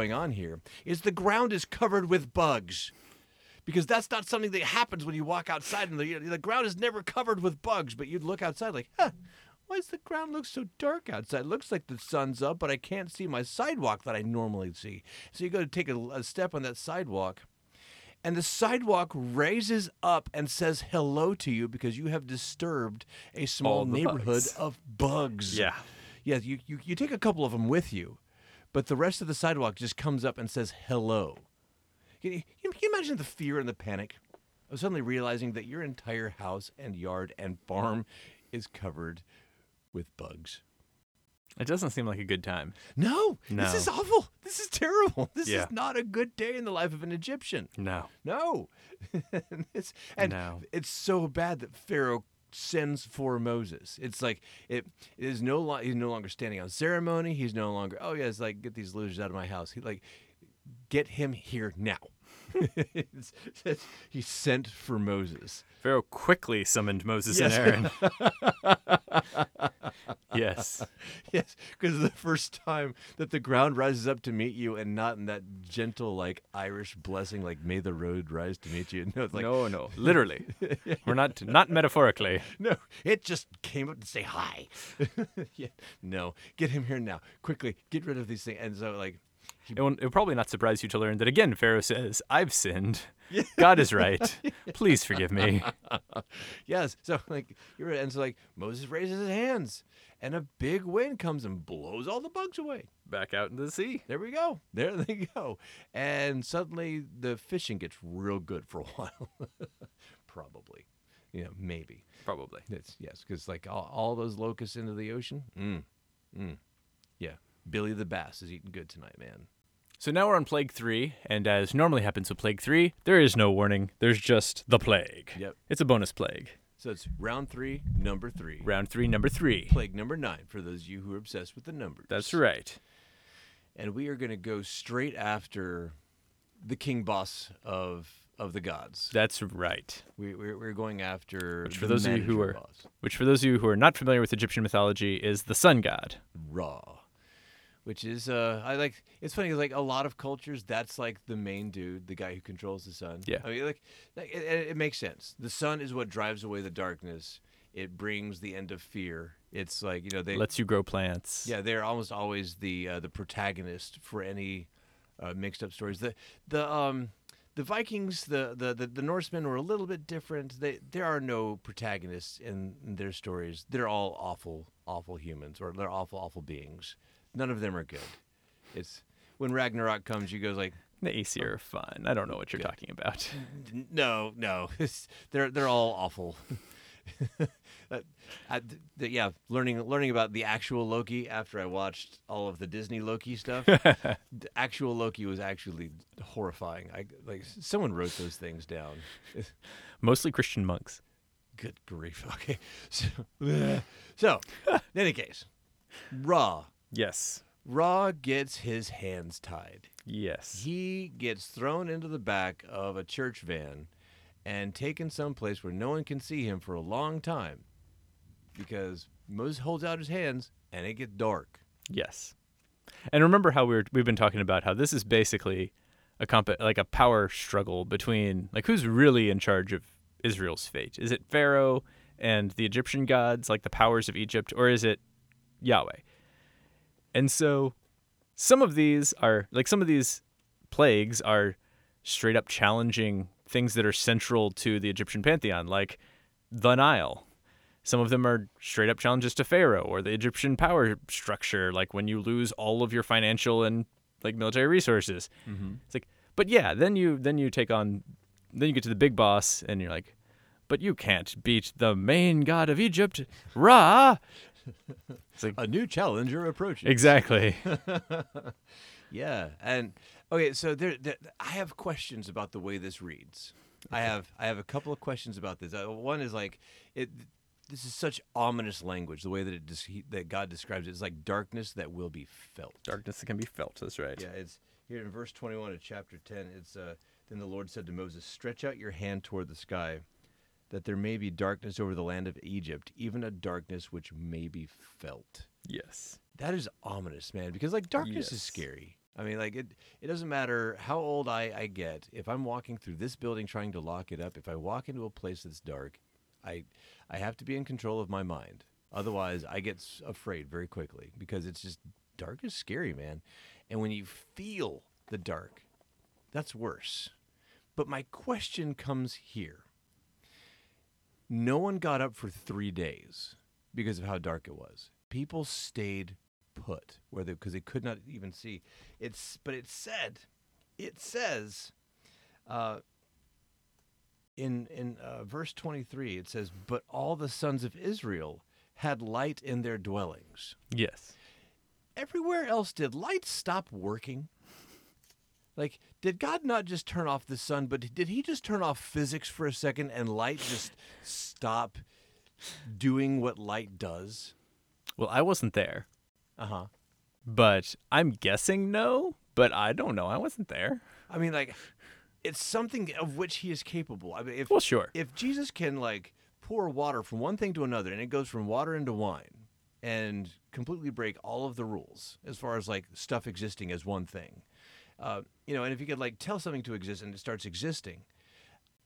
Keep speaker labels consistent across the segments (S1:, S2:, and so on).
S1: going on here is the ground is covered with bugs. Because that's not something that happens when you walk outside, and the, the ground is never covered with bugs. But you'd look outside like, huh, why does the ground look so dark outside? It looks like the sun's up, but I can't see my sidewalk that I normally see. So you go to take a, a step on that sidewalk, and the sidewalk raises up and says hello to you because you have disturbed a small neighborhood
S2: bugs.
S1: of bugs.
S2: Yeah.
S1: Yeah, you, you, you take a couple of them with you, but the rest of the sidewalk just comes up and says hello. Can you, can you imagine the fear and the panic of suddenly realizing that your entire house and yard and farm is covered with bugs?
S2: It doesn't seem like a good time.
S1: No, this is awful. This is terrible. This
S2: Yeah.
S1: is not a good day in the life of an Egyptian.
S2: No.
S1: No. it's, and
S2: No.
S1: it's so bad that Pharaoh sends for Moses. It's like it, it is no longer he's no longer standing on ceremony. He's no longer oh yeah, it's like get these losers out of my house. He like get him here now. He sent for Moses.
S2: Pharaoh quickly summoned Moses
S1: Yes.
S2: and Aaron. yes.
S1: Yes, because the first time that the ground rises up to meet you, and not in that gentle like Irish blessing, like "May the road rise to meet you." No, like
S2: no, no. Literally. We're not not metaphorically.
S1: No, it just came up to say hi. yeah, no, get him here now, quickly. Get rid of these things. And so, like,
S2: It will, probably not surprise you to learn that again Pharaoh says, "I've sinned. God is right. Please forgive me."
S1: yes. So, like, you're and so like Moses raises his hands, and a big wind comes and blows all the bugs away.
S2: Back out into the sea.
S1: There we go. There they go. And suddenly the fishing gets real good for a while. Probably. You know, maybe.
S2: Probably.
S1: It's yes, because like all, all those locusts into the ocean. Mm. Mm. Yeah. Billy the Bass is eating good tonight, man.
S2: So now we're on Plague 3, and as normally happens with Plague 3, there is no warning. There's just the plague.
S1: Yep.
S2: It's a bonus plague.
S1: So it's round three, number three.
S2: Round 3, number 3.
S1: Plague number nine for those of you who are obsessed with the numbers.
S2: That's right.
S1: And we are going to go straight after the king boss of of the gods.
S2: That's right.
S1: We, we're, we're going after
S2: Which for
S1: the
S2: those of you who are
S1: boss,
S2: which for those of you who are not familiar with Egyptian mythology is the sun god.
S1: Ra. Which is uh I like it's funny 'cause, like a lot of cultures that's like the main dude the guy who controls the sun
S2: Yeah.
S1: I mean like, like it, it it makes sense the sun is what drives away the darkness it brings the end of fear it's like you know they
S2: Lets you grow plants.
S1: Yeah, they're almost always the uh, the protagonist for any uh, mixed up stories. The the um the Vikings, the, the, the, the Norsemen were a little bit different. They there are no protagonists in, in their stories. They're all awful, awful humans, or they're awful, awful beings. None of them are good. It's when Ragnarok comes, you goes like,
S2: The Aesir are fun. I don't know what you're talking about.
S1: No, no, it's, they're they're all awful. Uh, I, yeah, learning learning about the actual Loki after I watched all of the Disney Loki stuff. the actual Loki was actually horrifying. I like someone wrote those things down.
S2: Mostly Christian monks.
S1: Good grief. Okay, so, so in any case, Ra
S2: Yes.
S1: Ra gets his hands tied.
S2: Yes.
S1: He gets thrown into the back of a church van and taken someplace where no one can see him for a long time because Moses holds out his hands and it gets dark.
S2: Yes. And remember how we were, we've been talking about how this is basically a comp- like a power struggle between like who's really in charge of Israel's fate? Is it Pharaoh and the Egyptian gods, like the powers of Egypt, or is it Yahweh? And so some of these are like some of these plagues are straight up challenging things that are central to the Egyptian pantheon, like the Nile. Some of them are straight up challenges to Pharaoh or the Egyptian power structure, like when you lose all of your financial and like military resources. Mm-hmm. It's like, but yeah, then you then you take on, then you get to the big boss, and you're like, but you can't beat the main god of Egypt, Ra. It's like
S1: A new challenger approaches.
S2: exactly.
S1: Yeah, and okay, so there, there, I have questions about the way this reads. I have, I have a couple of questions about this. Uh, one is like, it. This is such ominous language. The way that it des- that God describes it is like darkness that will be felt.
S2: Darkness that can be felt. That's right.
S1: Yeah, it's here in verse 21 of chapter 10. It's uh, then the Lord said to Moses, "Stretch out your hand toward the sky, that there may be darkness over the land of Egypt, even a darkness which may be felt."
S2: Yes.
S1: That is ominous, man, because like darkness is scary. I mean, like it. It doesn't matter how old I, I get. If I'm walking through this building trying to lock it up, if I walk into a place that's dark, I, I have to be in control of my mind. Otherwise, I get afraid very quickly because it's just dark is scary, man. And when you feel the dark, that's worse. But my question comes here. No one got up for three days because of how dark it was. People stayed put where they because they could not even see. It's but it said, it says, uh, in in uh, verse twenty three it says, "But all the sons of Israel had light in their dwellings."
S2: Yes.
S1: Everywhere else, did light stop working? Like, did God not just turn off the sun, but did He just turn off physics for a second and light just stop doing what light does?
S2: Well, I wasn't there,
S1: Uh huh.
S2: but I'm guessing no. But I don't know. I wasn't there.
S1: I mean, like, it's something of which He is capable. I mean, if
S2: Well, sure.
S1: if Jesus can like pour water from one thing to another, and it goes from water into wine, and completely break all of the rules as far as like stuff existing as one thing, uh, you know, and if you could like tell something to exist and it starts existing,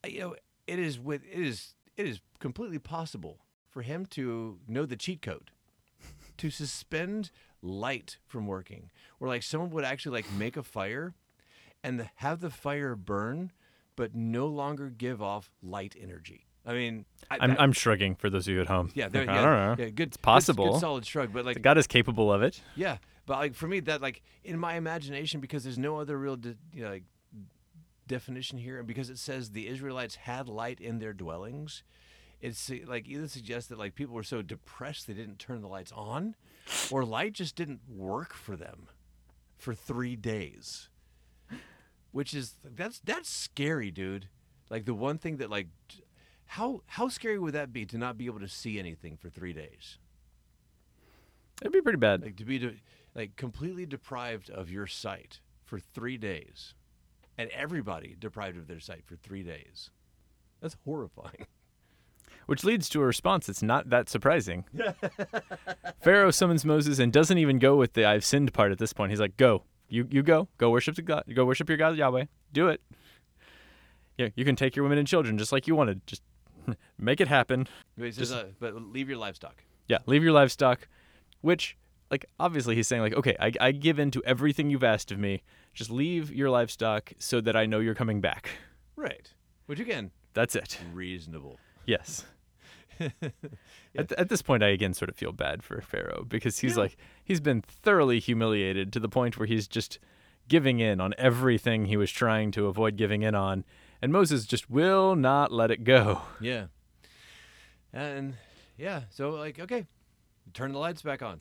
S1: uh, you know, it is with it is it is completely possible for him to know the cheat code to suspend light from working, where like someone would actually like make a fire and the, have the fire burn, but no longer give off light energy. I mean, I,
S2: I'm,
S1: that-
S2: I'm shrugging for those of you at home.
S1: yeah, yeah,
S2: I don't know.
S1: yeah, good.
S2: It's possible.
S1: Good, good solid shrug, but like,
S2: God is capable of it.
S1: yeah, but like for me, that like in my imagination, because there's no other real de- you know, like definition here, and because it says the Israelites had light in their dwellings, it's like either suggests that like people were so depressed they didn't turn the lights on, or light just didn't work for them for three days, which is that's that's scary, dude. Like the one thing that like. How how scary would that be to not be able to see anything for three days?
S2: It'd be pretty bad.
S1: like to be de- like completely deprived of your sight for three days and everybody deprived of their sight for three days that's horrifying
S2: Which leads to a response that's not that surprising. Pharaoh summons Moses and doesn't even go with the I've sinned part at this point. He's like, Go. You you go. Go worship the God go worship your God Yahweh. Do it. Yeah, you can take your women and children just like you wanted. Just make it happen.
S1: he says, uh, but leave your livestock
S2: Yeah, leave your livestock. Which, like, obviously he's saying, like, okay, I, I give in to everything you've asked of me. Just leave your livestock so that I know you're coming back.
S1: right which again
S2: That's it.
S1: reasonable
S2: Yes. at, th- at this point, I again sort of feel bad for Pharaoh because he's
S1: Yeah.
S2: like, he's been thoroughly humiliated to the point where he's just giving in on everything he was trying to avoid giving in on. And Moses just will not let it go.
S1: yeah and yeah so like okay turn the lights back on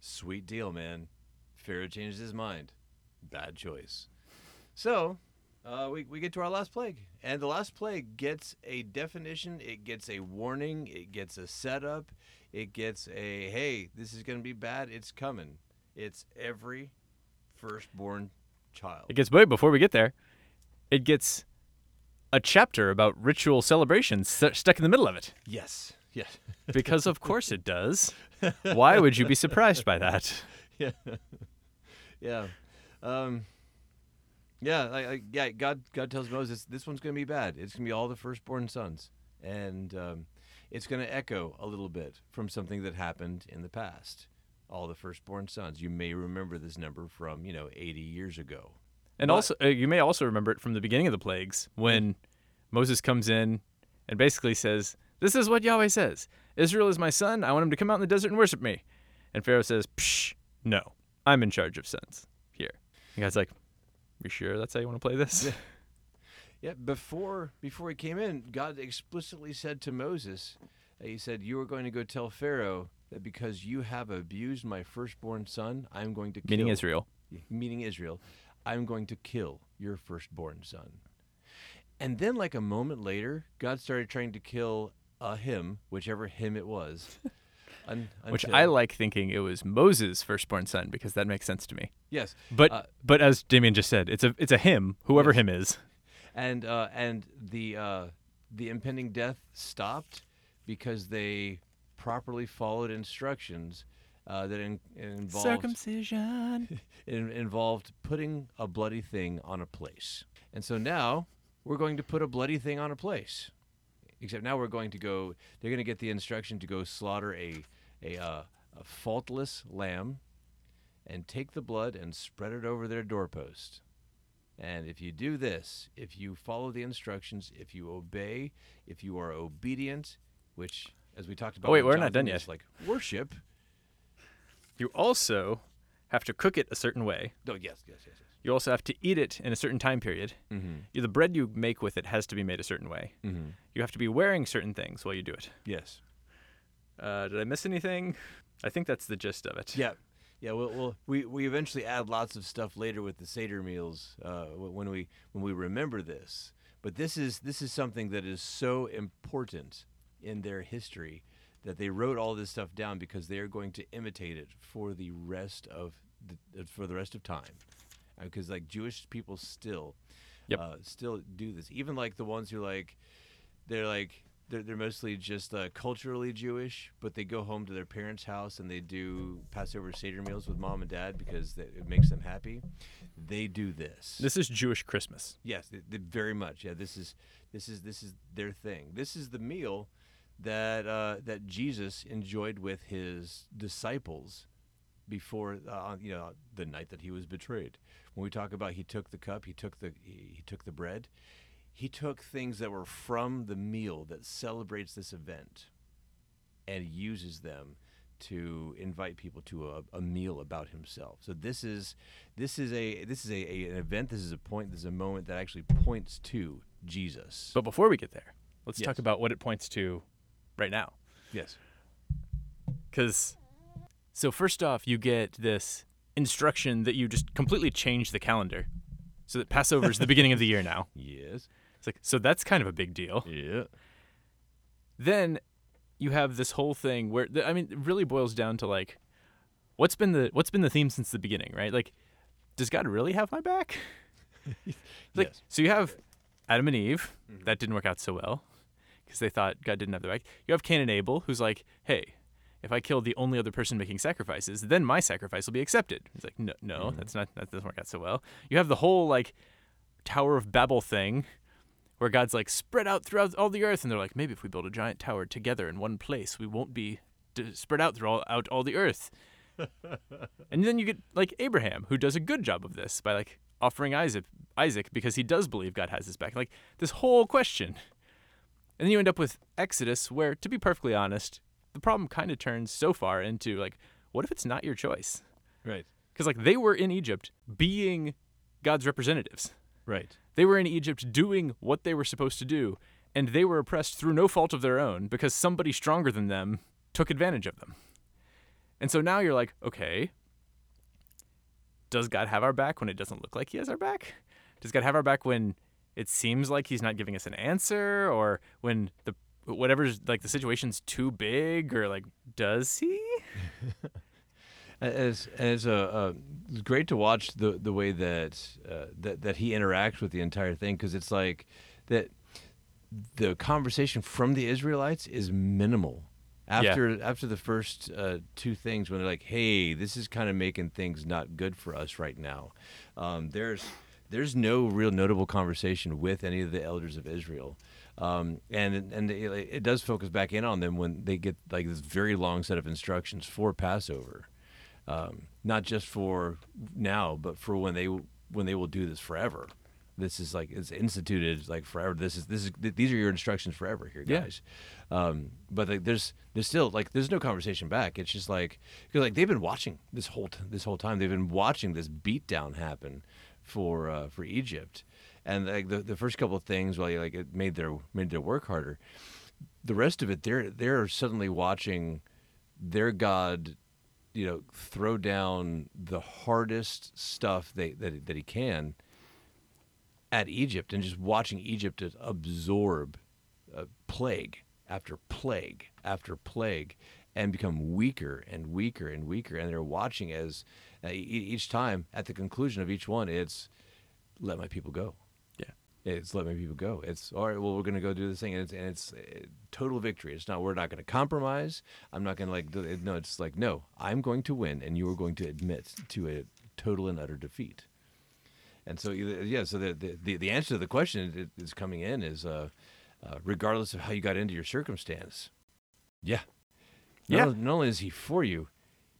S1: sweet deal man. Pharaoh changes his mind. Bad choice. So uh, we, we get to our last plague. And the last plague gets a definition it gets a warning it gets a setup it gets a hey this is going to be bad it's coming. It's every firstborn child.
S2: It gets, wait, before we get there, it gets a chapter about ritual celebrations st- stuck in the middle of it.
S1: yes yes
S2: Because of course it does. Why would you be surprised by that?
S1: yeah, yeah, um, yeah, yeah. God, God tells Moses, this one's gonna be bad. It's gonna be all the firstborn sons, and um, it's gonna echo a little bit from something that happened in the past. All the firstborn sons. You may remember this number from you know 80 years ago.
S2: And
S1: But-
S2: also, uh, you may also remember it from the beginning of the plagues when Moses comes in and basically says, This is what Yahweh says Israel is my son. I want him to come out in the desert and worship me. And Pharaoh says, Psh, no, I'm in charge of sons here. The guy's like, You sure that's how you want to play this?
S1: Yeah, before before he came in, God explicitly said to Moses, He said, "You are going to go tell Pharaoh that because you have abused my firstborn son, I'm going to
S2: Meaning Israel.
S1: meaning Israel, I'm going to kill your firstborn son." And then, like a moment later, God started trying to kill a him, whichever him it was. un-
S2: Which I like thinking it was Moses' firstborn son because that makes sense to me.
S1: yes,
S2: But
S1: Uh,
S2: but as Damien just said, it's a it's a him, whoever
S1: Yes.
S2: him is.
S1: and uh, and the uh, the impending death stopped because they properly followed instructions uh, that in, involved
S2: Circumcision.
S1: it involved putting a bloody thing on a place. And so now we're going to put a bloody thing on a place. Except now we're going to go. They're going to get the instruction to go slaughter a a, uh, a faultless lamb, and take the blood and spread it over their doorpost. And if you do this, if you follow the instructions, if you obey, if you are obedient, which, as we talked about,
S2: Oh, wait, we're not done yet.
S1: Like worship.
S2: You also have to cook it a certain way.
S1: Oh yes, yes, yes, yes.
S2: You also have to eat it in a certain time period.
S1: Mm-hmm.
S2: The bread you make with it has to be made a certain way.
S1: Mm-hmm.
S2: You have to be wearing certain things while you do it.
S1: Yes.
S2: Uh, did I miss anything? I think that's the gist of it.
S1: Yeah, yeah. Well, well, we we eventually add lots of stuff later with the seder meals uh, when we when we remember this. But this is this is something that is so important in their history that they wrote all this stuff down because they are going to imitate it for the rest of the, for the rest of time. Because like Jewish people still,
S2: Yep.
S1: uh, still do this. Even like the ones who like, they're like they're, they're mostly just uh, culturally Jewish, but they go home to their parents' house and they do Passover Seder meals with mom and dad because that, it makes them happy. They do this.
S2: This is Jewish Christmas.
S1: Yes, th- th- very much. Yeah, this is this is this is their thing. This is the meal that uh, that Jesus enjoyed with his disciples before uh, you know the night that he was betrayed. When we talk about he took the cup, he took the he, he took the bread, he took things that were from the meal that celebrates this event, and uses them to invite people to a, a meal about himself. So this is this is a this is a, a an event. This is a point. This is a moment that actually points to Jesus.
S2: But before we get there, let's
S1: Yes.
S2: talk about what it points to right now.
S1: yes.
S2: Because, so first off, you get this instruction that you just completely change the calendar. So that Passover is the beginning of the year now.
S1: Yes.
S2: It's like, so that's kind of a big deal.
S1: Yeah.
S2: Then you have this whole thing where, I mean, it really boils down to like, what's been the what's been the theme since the beginning, right? Like, does God really have my back? Like,
S1: yes.
S2: so you have Adam and Eve. Mm-hmm. That didn't work out so well because they thought God didn't have their back. You have Cain and Abel, who's like, hey, if I kill the only other person making sacrifices, then my sacrifice will be accepted. It's like, no, no, mm-hmm. that's not. That doesn't work out so well. You have the whole like Tower of Babel thing, where God's like spread out throughout all the earth, and they're like, maybe if we build a giant tower together in one place, we won't be d- spread out throughout all, all the earth. and then you get like Abraham, who does a good job of this by like offering Isaac, Isaac because he does believe God has his back. Like this whole question. And then you end up with Exodus, where, to be perfectly honest, the problem kind of turns so far into like, what if it's not your choice?
S1: Right.
S2: Because like they were in Egypt being God's representatives.
S1: Right.
S2: They were in Egypt doing what they were supposed to do, and they were oppressed through no fault of their own because somebody stronger than them took advantage of them. And so now you're like, okay, does God have our back when it doesn't look like he has our back? Does God have our back when it seems like he's not giving us an answer or when the whatever's like the situation's too big or like does he?
S1: As as a uh, it's great to watch the the way that uh, that that he interacts with the entire thing because it's like that the conversation from the Israelites is minimal after after the first uh, two things when they're like, "Hey, this is kind of making things not good for us right now." Um, there's there's no real notable conversation with any of the elders of Israel. Um, and and it, it does focus back in on them when they get like this very long set of instructions for Passover um, not just for now, but for when they when they will do this forever. This is like it's instituted like forever. This is this is th- these are your instructions forever here,
S2: Yeah.
S1: guys. Um, but like, there's there's still like there's no conversation back. It's just like because like they've been watching this whole t- this whole time. They've been watching this beatdown happen for uh, for Egypt, and like the the first couple of things, well, like it made their made their work harder. The rest of it, they're they're suddenly watching their God you know, throw down the hardest stuff they, that that he can at Egypt, and just watching Egypt absorb uh, plague after plague after plague, and become weaker and weaker and weaker. And they're watching as uh, each time, at the conclusion of each one, it's let my people go. It's letting people go. It's all right. Well, we're going to go do this thing, and it's, and it's uh, total victory. It's not. We're not going to compromise. I'm not going to like. do. No, it's like no. I'm going to win, and you are going to admit to a total and utter defeat. And so, yeah. So the the, the, answer to the question is coming in is, uh, uh, regardless of how you got into your circumstance, yeah, not,
S2: Yeah.
S1: only- Not only is he for you,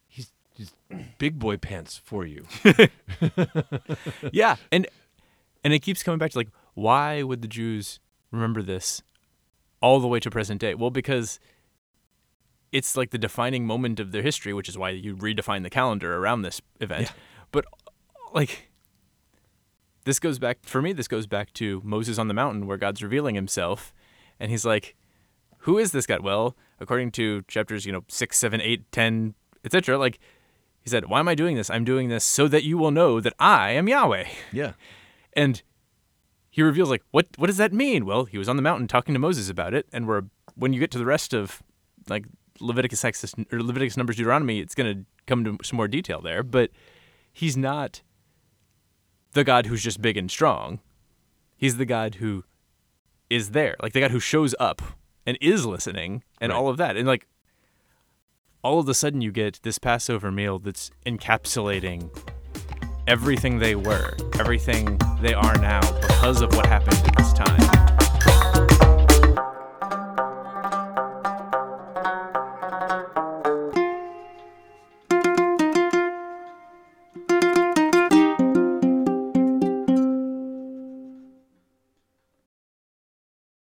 S1: he's he's big boy pants for you.
S2: yeah, and and it keeps coming back to like, why would the Jews remember this all the way to present day? Well, because it's like the defining moment of their history, which is why you redefine the calendar around this event.
S1: Yeah.
S2: But like, this goes back for me. This goes back to Moses on the mountain, where God's revealing Himself, and He's like, "Who is this God?" Well, according to chapters, you know, six, seven, eight, ten, etc. Like. He said, Why am I doing this? I'm doing this so that you will know that I am Yahweh.
S1: yeah,
S2: And he reveals like what what does that mean? Well, he was on the mountain talking to Moses about it, and we're when you get to the rest of like Leviticus, Exodus, or Leviticus, Numbers, Deuteronomy, it's going to come to some more detail there. But he's not the God who's just big and strong. He's the God who is there, like the God who shows up and is listening, and
S1: Right.
S2: all of that, and like all of a sudden you get this Passover meal that's encapsulating everything they were, everything they are now because of what happened at this time.